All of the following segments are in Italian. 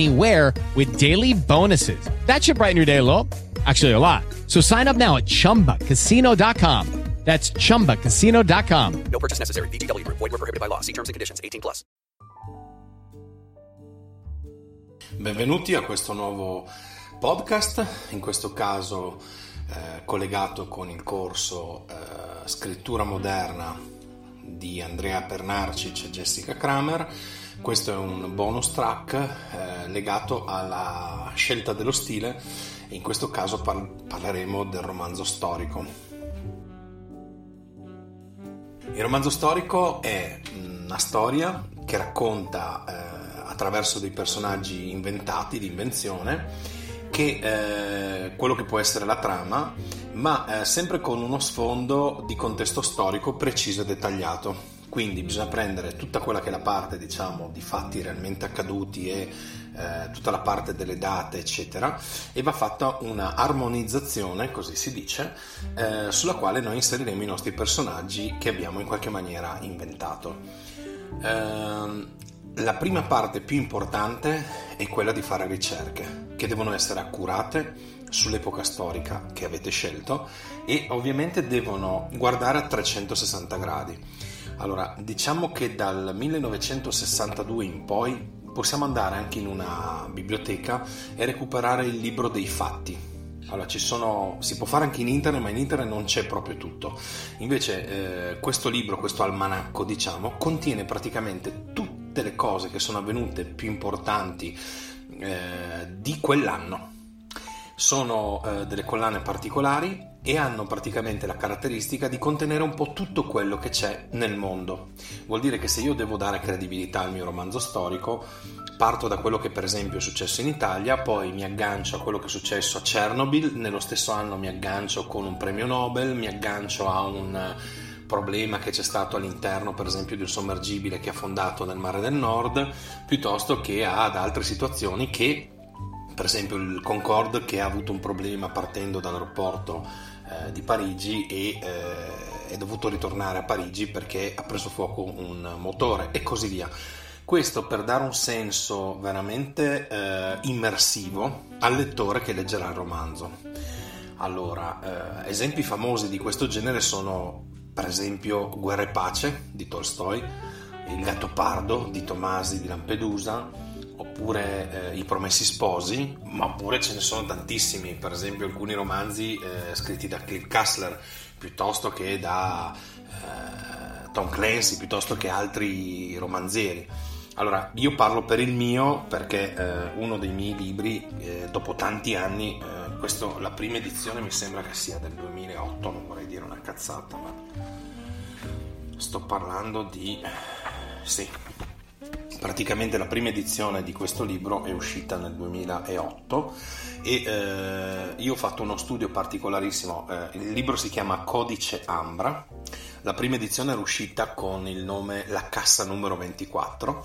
anywhere with daily bonuses. That should brighten your day a little. Actually, a lot. So sign up now at chumbacasino.com. That's chumbacasino.com. No purchase necessary. Group. Void were prohibited by law. See terms and conditions. 18 plus. Benvenuti a questo nuovo podcast, in questo caso eh, collegato con il corso eh, Scrittura moderna di Andrea Pernarcic e Jessica Kramer. Questo è un bonus track eh, legato alla scelta dello stile, in questo caso par- parleremo del romanzo storico. Il romanzo storico è una storia che racconta eh, attraverso dei personaggi inventati, di invenzione, che eh, quello che può essere la trama, ma eh, sempre con uno sfondo di contesto storico preciso e dettagliato. Quindi bisogna prendere tutta quella che è la parte, diciamo, di fatti realmente accaduti e eh, tutta la parte delle date, eccetera, e va fatta una armonizzazione, così si dice, eh, sulla quale noi inseriremo i nostri personaggi che abbiamo in qualche maniera inventato. Ehm, la prima parte più importante è quella di fare ricerche, che devono essere accurate sull'epoca storica che avete scelto e ovviamente devono guardare a 360 gradi. Allora, diciamo che dal 1962 in poi possiamo andare anche in una biblioteca e recuperare il libro dei fatti. Allora, ci sono, si può fare anche in internet, ma in internet non c'è proprio tutto. Invece, eh, questo libro, questo almanacco, diciamo, contiene praticamente tutte le cose che sono avvenute più importanti eh, di quell'anno. Sono eh, delle collane particolari e hanno praticamente la caratteristica di contenere un po' tutto quello che c'è nel mondo. Vuol dire che se io devo dare credibilità al mio romanzo storico, parto da quello che per esempio è successo in Italia, poi mi aggancio a quello che è successo a Chernobyl, nello stesso anno mi aggancio con un premio Nobel, mi aggancio a un problema che c'è stato all'interno per esempio di un sommergibile che ha affondato nel mare del nord, piuttosto che ad altre situazioni che per esempio il Concorde che ha avuto un problema partendo dall'aeroporto eh, di Parigi e eh, è dovuto ritornare a Parigi perché ha preso fuoco un motore e così via. Questo per dare un senso veramente eh, immersivo al lettore che leggerà il romanzo. Allora, eh, esempi famosi di questo genere sono per esempio Guerra e pace di Tolstoi, Il gatto pardo di Tomasi di Lampedusa, oppure eh, I Promessi Sposi, ma pure ce ne sono tantissimi, per esempio alcuni romanzi eh, scritti da Cliff Kassler, piuttosto che da eh, Tom Clancy, piuttosto che altri romanzieri. Allora, io parlo per il mio perché eh, uno dei miei libri, eh, dopo tanti anni, eh, questo, la prima edizione mi sembra che sia del 2008, non vorrei dire una cazzata, ma sto parlando di... sì, praticamente la prima edizione di questo libro è uscita nel 2008 e eh, io ho fatto uno studio particolarissimo, eh, il libro si chiama Codice Ambra, la prima edizione era uscita con il nome La Cassa numero 24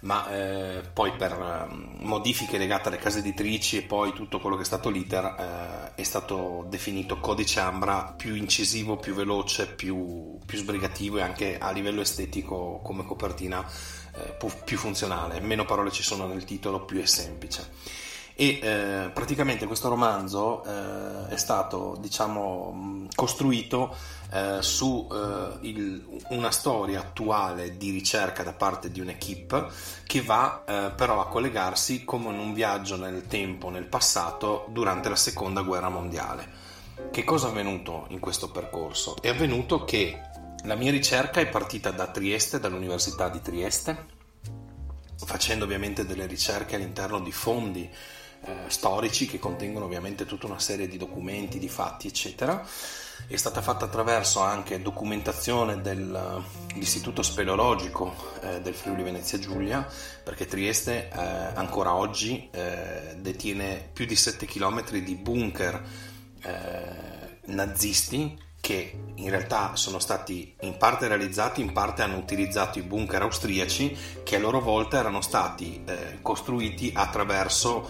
ma eh, poi per eh, modifiche legate alle case editrici e poi tutto quello che è stato l'iter eh, è stato definito codice Ambra più incisivo, più veloce, più, più sbrigativo e anche a livello estetico come copertina eh, più funzionale, meno parole ci sono nel titolo, più è semplice. E eh, praticamente questo romanzo eh, è stato, diciamo, costruito eh, su eh, il, una storia attuale di ricerca da parte di un'equipe che va eh, però a collegarsi come in un viaggio nel tempo, nel passato, durante la seconda guerra mondiale. Che cosa è avvenuto in questo percorso? È avvenuto che La mia ricerca è partita da Trieste, dall'Università di Trieste, facendo ovviamente delle ricerche all'interno di fondi eh, storici che contengono ovviamente tutta una serie di documenti, di fatti, eccetera. È stata fatta attraverso anche documentazione dell'Istituto Speleologico eh, del Friuli Venezia Giulia, perché Trieste eh, ancora oggi eh, detiene più di 7 km di bunker eh, nazisti che in realtà sono stati in parte realizzati, in parte hanno utilizzato i bunker austriaci che a loro volta erano stati eh, costruiti attraverso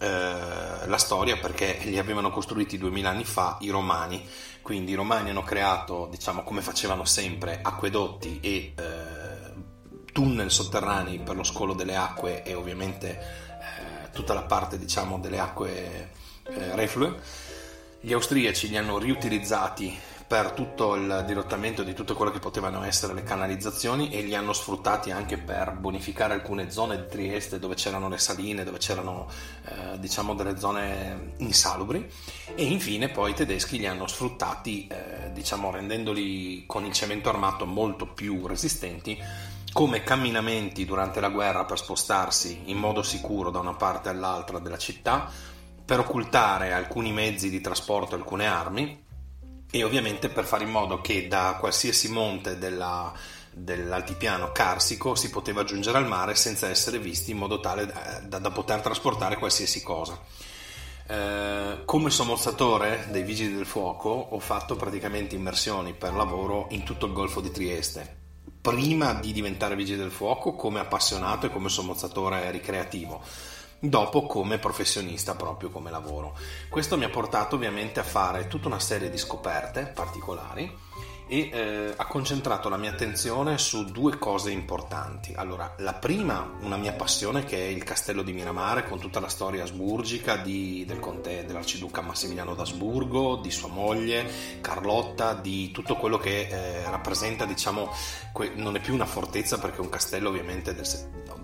eh, la storia perché li avevano costruiti duemila anni fa i romani. Quindi i romani hanno creato, diciamo come facevano sempre, acquedotti e eh, tunnel sotterranei per lo scolo delle acque e ovviamente eh, tutta la parte diciamo delle acque eh, reflue. Gli austriaci li hanno riutilizzati per tutto il dirottamento di tutto quello che potevano essere le canalizzazioni e li hanno sfruttati anche per bonificare alcune zone di Trieste dove c'erano le saline, dove c'erano eh, diciamo delle zone insalubri. E infine poi i tedeschi li hanno sfruttati eh, diciamo rendendoli con il cemento armato molto più resistenti come camminamenti durante la guerra per spostarsi in modo sicuro da una parte all'altra della città per occultare alcuni mezzi di trasporto, alcune armi e ovviamente per fare in modo che da qualsiasi monte della, dell'altipiano carsico si poteva giungere al mare senza essere visti in modo tale da, da, da poter trasportare qualsiasi cosa. Eh, come somozzatore dei vigili del fuoco ho fatto praticamente immersioni per lavoro in tutto il golfo di Trieste prima di diventare vigile del fuoco come appassionato e come sommozzatore ricreativo dopo come professionista proprio come lavoro. Questo mi ha portato ovviamente a fare tutta una serie di scoperte particolari e eh, ha concentrato la mia attenzione su due cose importanti. Allora, la prima, una mia passione che è il castello di Miramare con tutta la storia asburgica di, del conte dell'arciduca Massimiliano d'Asburgo, di sua moglie Carlotta, di tutto quello che eh, rappresenta, diciamo, que- non è più una fortezza perché è un castello ovviamente del,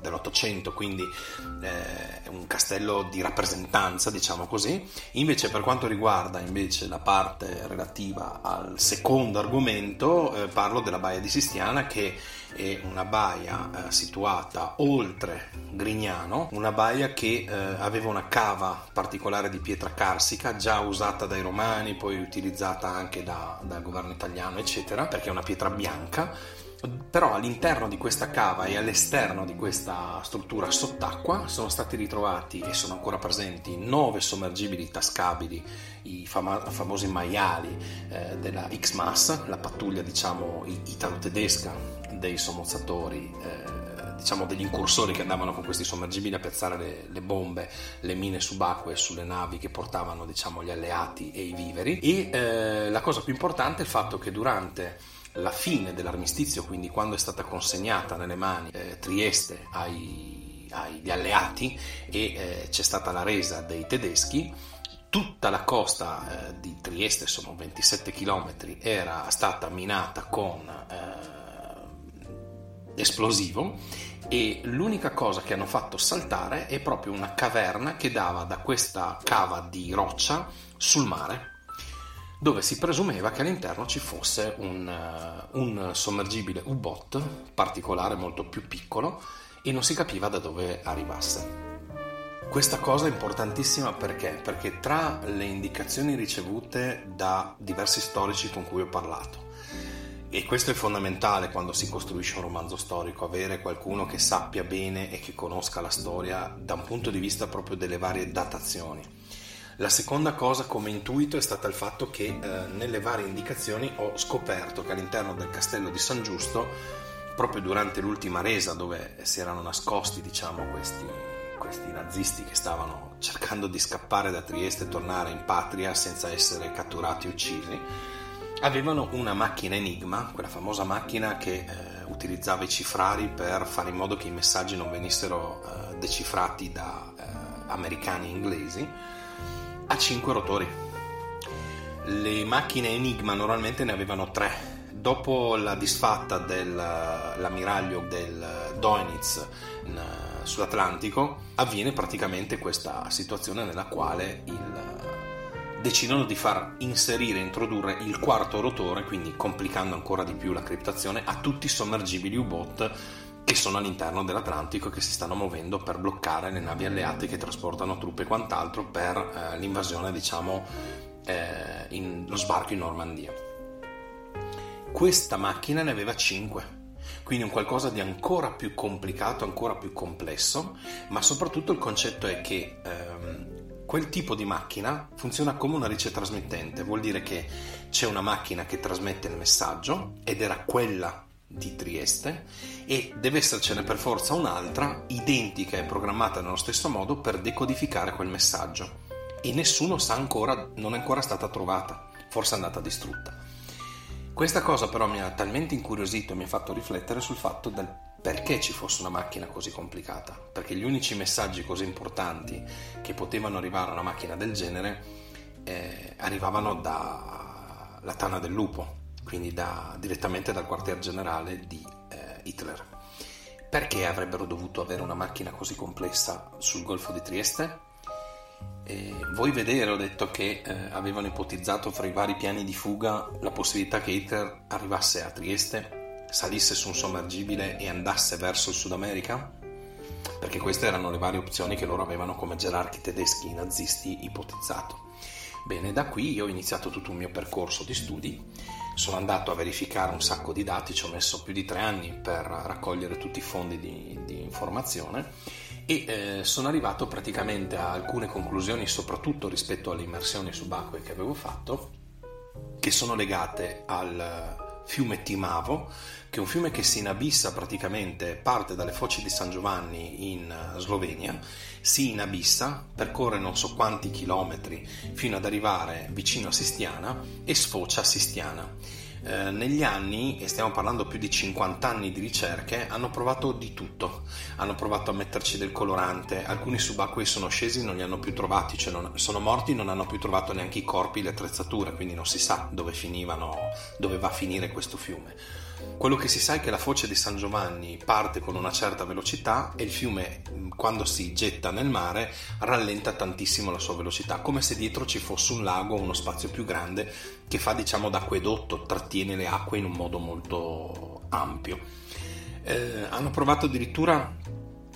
dell'Ottocento, quindi eh, è un castello di rappresentanza, diciamo così. Invece per quanto riguarda invece la parte relativa al secondo argomento, eh, parlo della baia di Sistiana che è una baia eh, situata oltre Grignano, una baia che eh, aveva una cava particolare di pietra carsica già usata dai romani, poi utilizzata anche da, dal governo italiano, eccetera, perché è una pietra bianca però all'interno di questa cava e all'esterno di questa struttura sott'acqua sono stati ritrovati e sono ancora presenti nove sommergibili tascabili, i fama- famosi maiali eh, della X-MAS, la pattuglia diciamo italo-tedesca dei sommozzatori. Eh, diciamo degli incursori che andavano con questi sommergibili a pezzare le, le, bombe, le mine subacquee sulle navi che portavano diciamo gli alleati e i viveri e eh, la cosa più importante è il fatto che durante la fine dell'armistizio, quindi quando è stata consegnata nelle mani eh, Trieste ai, agli alleati e eh, c'è stata la resa dei tedeschi, tutta la costa eh, di Trieste, sono 27 km, era stata minata con eh, esplosivo e l'unica cosa che hanno fatto saltare è proprio una caverna che dava da questa cava di roccia sul mare dove si presumeva che all'interno ci fosse un, uh, un sommergibile U-Bot particolare, molto più piccolo, e non si capiva da dove arrivasse. Questa cosa è importantissima perché? Perché tra le indicazioni ricevute da diversi storici con cui ho parlato, e questo è fondamentale quando si costruisce un romanzo storico, avere qualcuno che sappia bene e che conosca la storia da un punto di vista proprio delle varie datazioni la seconda cosa come intuito è stata il fatto che eh, nelle varie indicazioni ho scoperto che all'interno del castello di San Giusto, proprio durante l'ultima resa dove si erano nascosti diciamo, questi, questi nazisti che stavano cercando di scappare da Trieste e tornare in patria senza essere catturati e uccisi, avevano una macchina Enigma, quella famosa macchina che eh, utilizzava i cifrari per fare in modo che i messaggi non venissero eh, decifrati da eh, americani e inglesi a 5 rotori. Le macchine Enigma normalmente ne avevano 3. Dopo la disfatta dell'ammiraglio del Dönitz sull'Atlantico avviene praticamente questa situazione nella quale il decidono di far inserire, introdurre il quarto rotore, quindi complicando ancora di più la criptazione, a tutti i sommergibili U-boat che sono all'interno dell'Atlantico che si stanno muovendo per bloccare le navi alleate che trasportano truppe e quant'altro per eh, l'invasione, diciamo, eh, in, lo sbarco in Normandia. Questa macchina ne aveva 5 quindi un qualcosa di ancora più complicato, ancora più complesso, ma soprattutto il concetto è che ehm, quel tipo di macchina funziona come una ricetrasmittente, vuol dire che c'è una macchina che trasmette il messaggio ed era quella di Trieste e deve essercene per forza un'altra identica e programmata nello stesso modo per decodificare quel messaggio. E nessuno sa ancora, non è ancora stata trovata, forse è andata distrutta. Questa cosa però mi ha talmente incuriosito e mi ha fatto riflettere sul fatto del perché ci fosse una macchina così complicata, perché gli unici messaggi così importanti che potevano arrivare a una macchina del genere eh, arrivavano dalla Tana del Lupo, quindi da, direttamente dal quartier generale di eh, Hitler. Perché avrebbero dovuto avere una macchina così complessa sul Golfo di Trieste? E voi vedere, ho detto che eh, avevano ipotizzato fra i vari piani di fuga la possibilità che Hitler arrivasse a Trieste, salisse su un sommergibile e andasse verso il Sud America? Perché queste erano le varie opzioni che loro avevano come gerarchi tedeschi nazisti ipotizzato. Bene, da qui io ho iniziato tutto un mio percorso di studi, sono andato a verificare un sacco di dati, ci ho messo più di tre anni per raccogliere tutti i fondi di, di informazione e eh, sono arrivato praticamente a alcune conclusioni, soprattutto rispetto alle immersioni subacquee che avevo fatto, che sono legate al fiume Timavo, che è un fiume che si inabissa praticamente, parte dalle foci di San Giovanni in eh, Slovenia, si inabissa, percorre non so quanti chilometri fino ad arrivare vicino a Sistiana e sfocia a Sistiana eh, negli anni, e stiamo parlando più di 50 anni di ricerche, hanno provato di tutto. Hanno provato a metterci del colorante, alcuni subacquei sono scesi non li hanno più trovati, cioè non, sono morti non hanno più trovato neanche i corpi le attrezzature, quindi non si sa dove finivano, dove va a finire questo fiume. Quello che si sa è che la foce di San Giovanni parte con una certa velocità e il fiume, quando si getta nel mare, rallenta tantissimo la sua velocità, come se dietro ci fosse un lago o uno spazio più grande che fa, diciamo, d'acquedotto, trattiene le acque in un modo molto ampio. Eh, hanno provato addirittura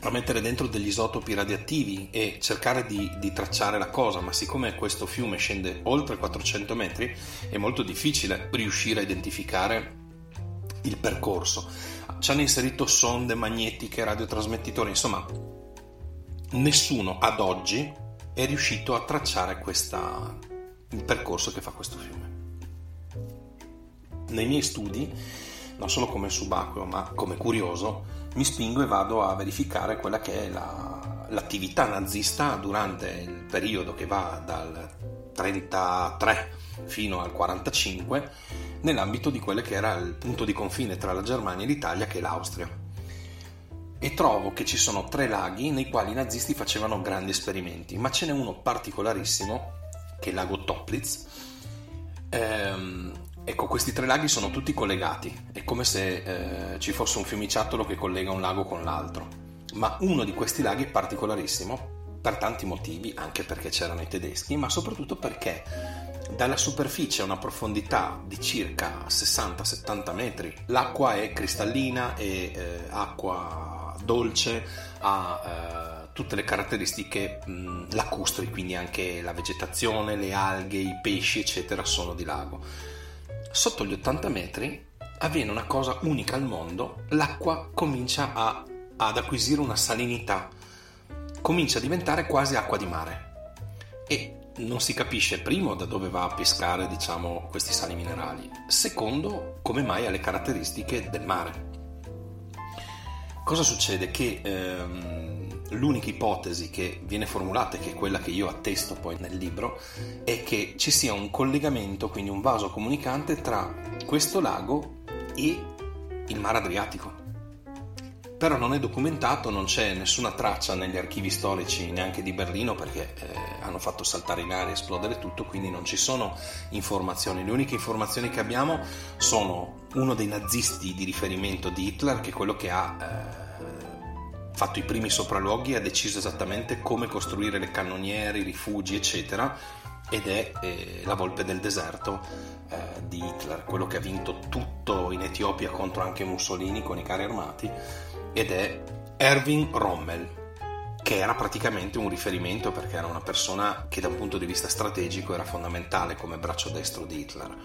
a mettere dentro degli isotopi radioattivi e cercare di, di, tracciare la cosa, ma siccome questo fiume scende oltre 400 metri, è molto difficile riuscire a identificare il percorso. Ci hanno inserito sonde magnetiche, radiotrasmettitori, insomma, nessuno ad oggi è riuscito a tracciare questa, il percorso che fa questo fiume. Nei miei studi, non solo come subacqueo, ma come curioso, mi spingo e vado a verificare quella che è la, l'attività nazista durante il periodo che va dal 33 fino al 45 nell'ambito di quello che era il punto di confine tra la Germania e l'Italia che è l'Austria. E trovo che ci sono tre laghi nei quali i nazisti facevano grandi esperimenti, ma ce n'è uno particolarissimo, che è il lago Toplitz. Ehm, ecco, questi tre laghi sono tutti collegati, è come se eh, ci fosse un fiumiciattolo che collega un lago con l'altro. Ma uno di questi laghi è particolarissimo per tanti motivi, anche perché c'erano i tedeschi, ma soprattutto perché dalla superficie a una profondità di circa 60-70 metri l'acqua è cristallina e eh, acqua dolce, ha eh, tutte le caratteristiche mh, lacustri, quindi anche la vegetazione, le alghe, i pesci, eccetera, sono di lago. Sotto gli 80 metri avviene una cosa unica al mondo, l'acqua comincia a, ad acquisire una salinità comincia a diventare quasi acqua di mare e non si capisce primo da dove va a pescare diciamo, questi sali minerali, secondo come mai ha le caratteristiche del mare. Cosa succede? Che ehm, l'unica ipotesi che viene formulata che è quella che io attesto poi nel libro è che ci sia un collegamento, quindi un vaso comunicante tra questo lago e il mare Adriatico però non è documentato, non c'è nessuna traccia negli archivi storici neanche di Berlino perché eh, hanno fatto saltare in aria e esplodere tutto, quindi non ci sono informazioni. Le uniche informazioni che abbiamo sono uno dei nazisti di riferimento di Hitler, che è quello che ha eh, fatto i primi sopralluoghi e ha deciso esattamente come costruire le cannoniere, i rifugi, eccetera, ed è eh, La volpe del deserto eh, di Hitler, quello che ha vinto tutto in Etiopia contro anche Mussolini con i carri armati, ed è Erwin Rommel, che era praticamente un riferimento perché era una persona che da un punto di vista strategico era fondamentale come braccio destro di Hitler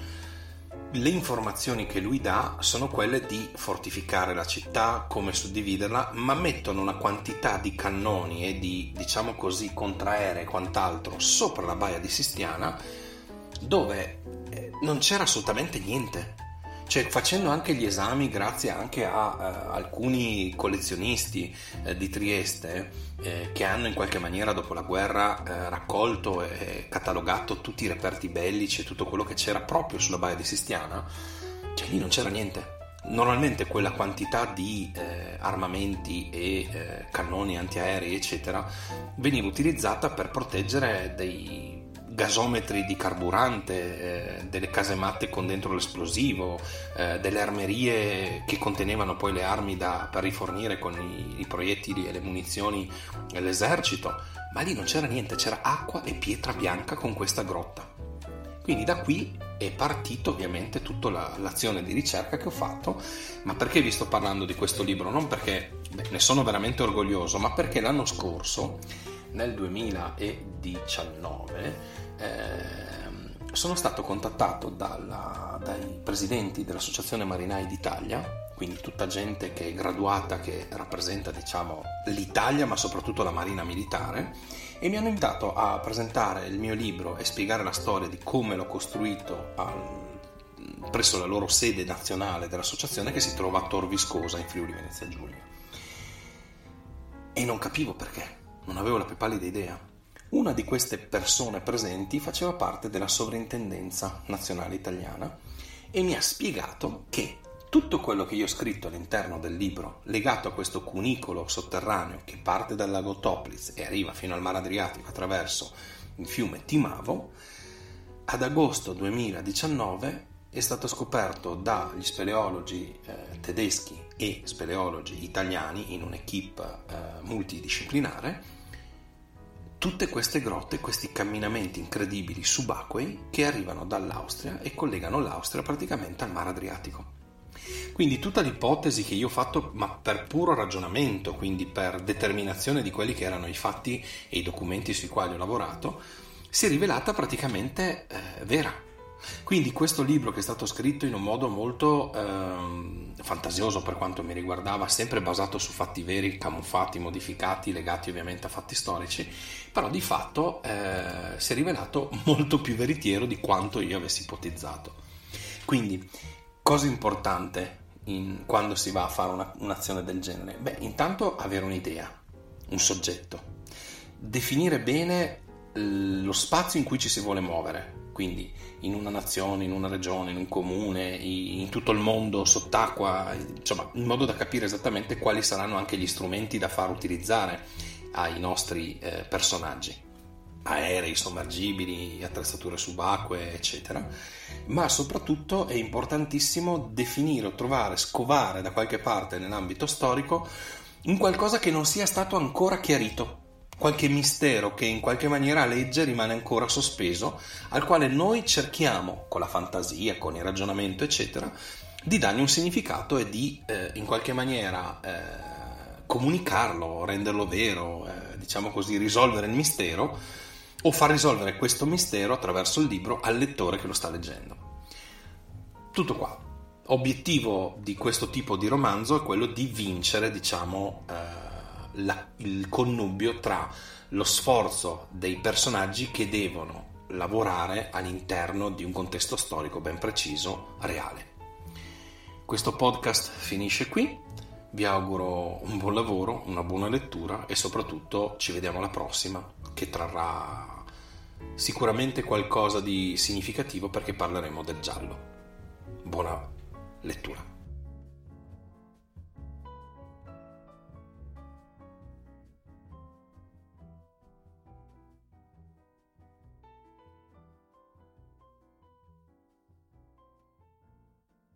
le informazioni che lui dà sono quelle di fortificare la città, come suddividerla, ma mettono una quantità di cannoni e di, diciamo così, contraerei e quant'altro sopra la baia di Sistiana dove eh, non c'era assolutamente niente. Cioè, facendo anche gli esami, grazie anche a uh, alcuni collezionisti uh, di Trieste uh, che hanno in qualche maniera dopo la guerra raccolto e catalogato tutti i reperti bellici e tutto quello che c'era proprio sulla baia di Sistiana, cioè lì non c'era niente. Normalmente quella quantità di armamenti e cannoni antiaerei, eccetera, veniva utilizzata per proteggere dei gasometri di carburante, eh, delle casematte con dentro l'esplosivo, eh, delle armerie che contenevano poi le armi da, per rifornire con i, i proiettili e le munizioni l'esercito, ma lì non c'era niente, c'era acqua e pietra bianca con questa grotta. Quindi da qui è partito ovviamente tutta la, l'azione di ricerca che ho fatto, ma perché vi sto parlando di questo libro? Non perché beh, ne sono veramente orgoglioso, ma perché l'anno scorso, nel 2019, eh, sono stato contattato dalla, dai presidenti dell'Associazione Marinai d'Italia, quindi tutta gente che è graduata, che rappresenta diciamo, l'Italia, ma soprattutto la Marina Militare, e mi hanno invitato a presentare il mio libro e spiegare la storia di come l'ho costruito al, presso la loro sede nazionale dell'associazione che si trova a Tor Viscosa in Friuli Venezia Giulia. E non capivo perché, non avevo la più pallida idea. Una di queste persone presenti faceva parte della sovrintendenza nazionale italiana e mi ha spiegato che tutto quello che io ho scritto all'interno del libro legato a questo cunicolo sotterraneo che parte dal lago Topliz e arriva fino al mare Adriatico attraverso il fiume Timavo, ad agosto 2019 è stato scoperto dagli speleologi eh, tedeschi e speleologi italiani in un'equipe eh, multidisciplinare tutte queste grotte, questi camminamenti incredibili subacquei che arrivano dall'Austria e collegano l'Austria praticamente al mare Adriatico. Quindi tutta l'ipotesi che io ho fatto, ma per puro ragionamento, quindi per determinazione di quelli che erano i fatti e i documenti sui quali ho lavorato, si è rivelata praticamente eh, vera. Quindi questo libro che è stato scritto in un modo molto ehm, fantasioso per quanto mi riguardava, sempre basato su fatti veri, camuffati, modificati, legati ovviamente a fatti storici, però di fatto eh, si è rivelato molto più veritiero di quanto io avessi ipotizzato. Quindi, cosa importante in, quando si va a fare una, un'azione del genere? Beh, intanto avere un'idea, un soggetto, definire bene lo spazio in cui ci si vuole muovere, quindi in una nazione, in una regione, in un comune, in tutto il mondo sott'acqua, insomma, in modo da capire esattamente quali saranno anche gli strumenti da far utilizzare ai nostri eh, personaggi, aerei, sommergibili, attrezzature subacquee, eccetera, ma soprattutto è importantissimo definire o trovare, scovare da qualche parte nell'ambito storico un qualcosa che non sia stato ancora chiarito qualche mistero che in qualche maniera a legge rimane ancora sospeso, al quale noi cerchiamo, con la fantasia, con il ragionamento, eccetera, di dargli un significato e di eh, in qualche maniera eh, comunicarlo, renderlo vero, eh, diciamo così, risolvere il mistero o far risolvere questo mistero attraverso il libro al lettore che lo sta leggendo. Tutto qua. Obiettivo di questo tipo di romanzo è quello di vincere, diciamo, eh, la, il connubio tra lo sforzo dei personaggi che devono lavorare all'interno di un contesto storico ben preciso, reale. Questo podcast finisce qui, vi auguro un buon lavoro, una buona lettura e soprattutto ci vediamo alla prossima che trarrà sicuramente qualcosa di significativo perché parleremo del giallo. Buona lettura.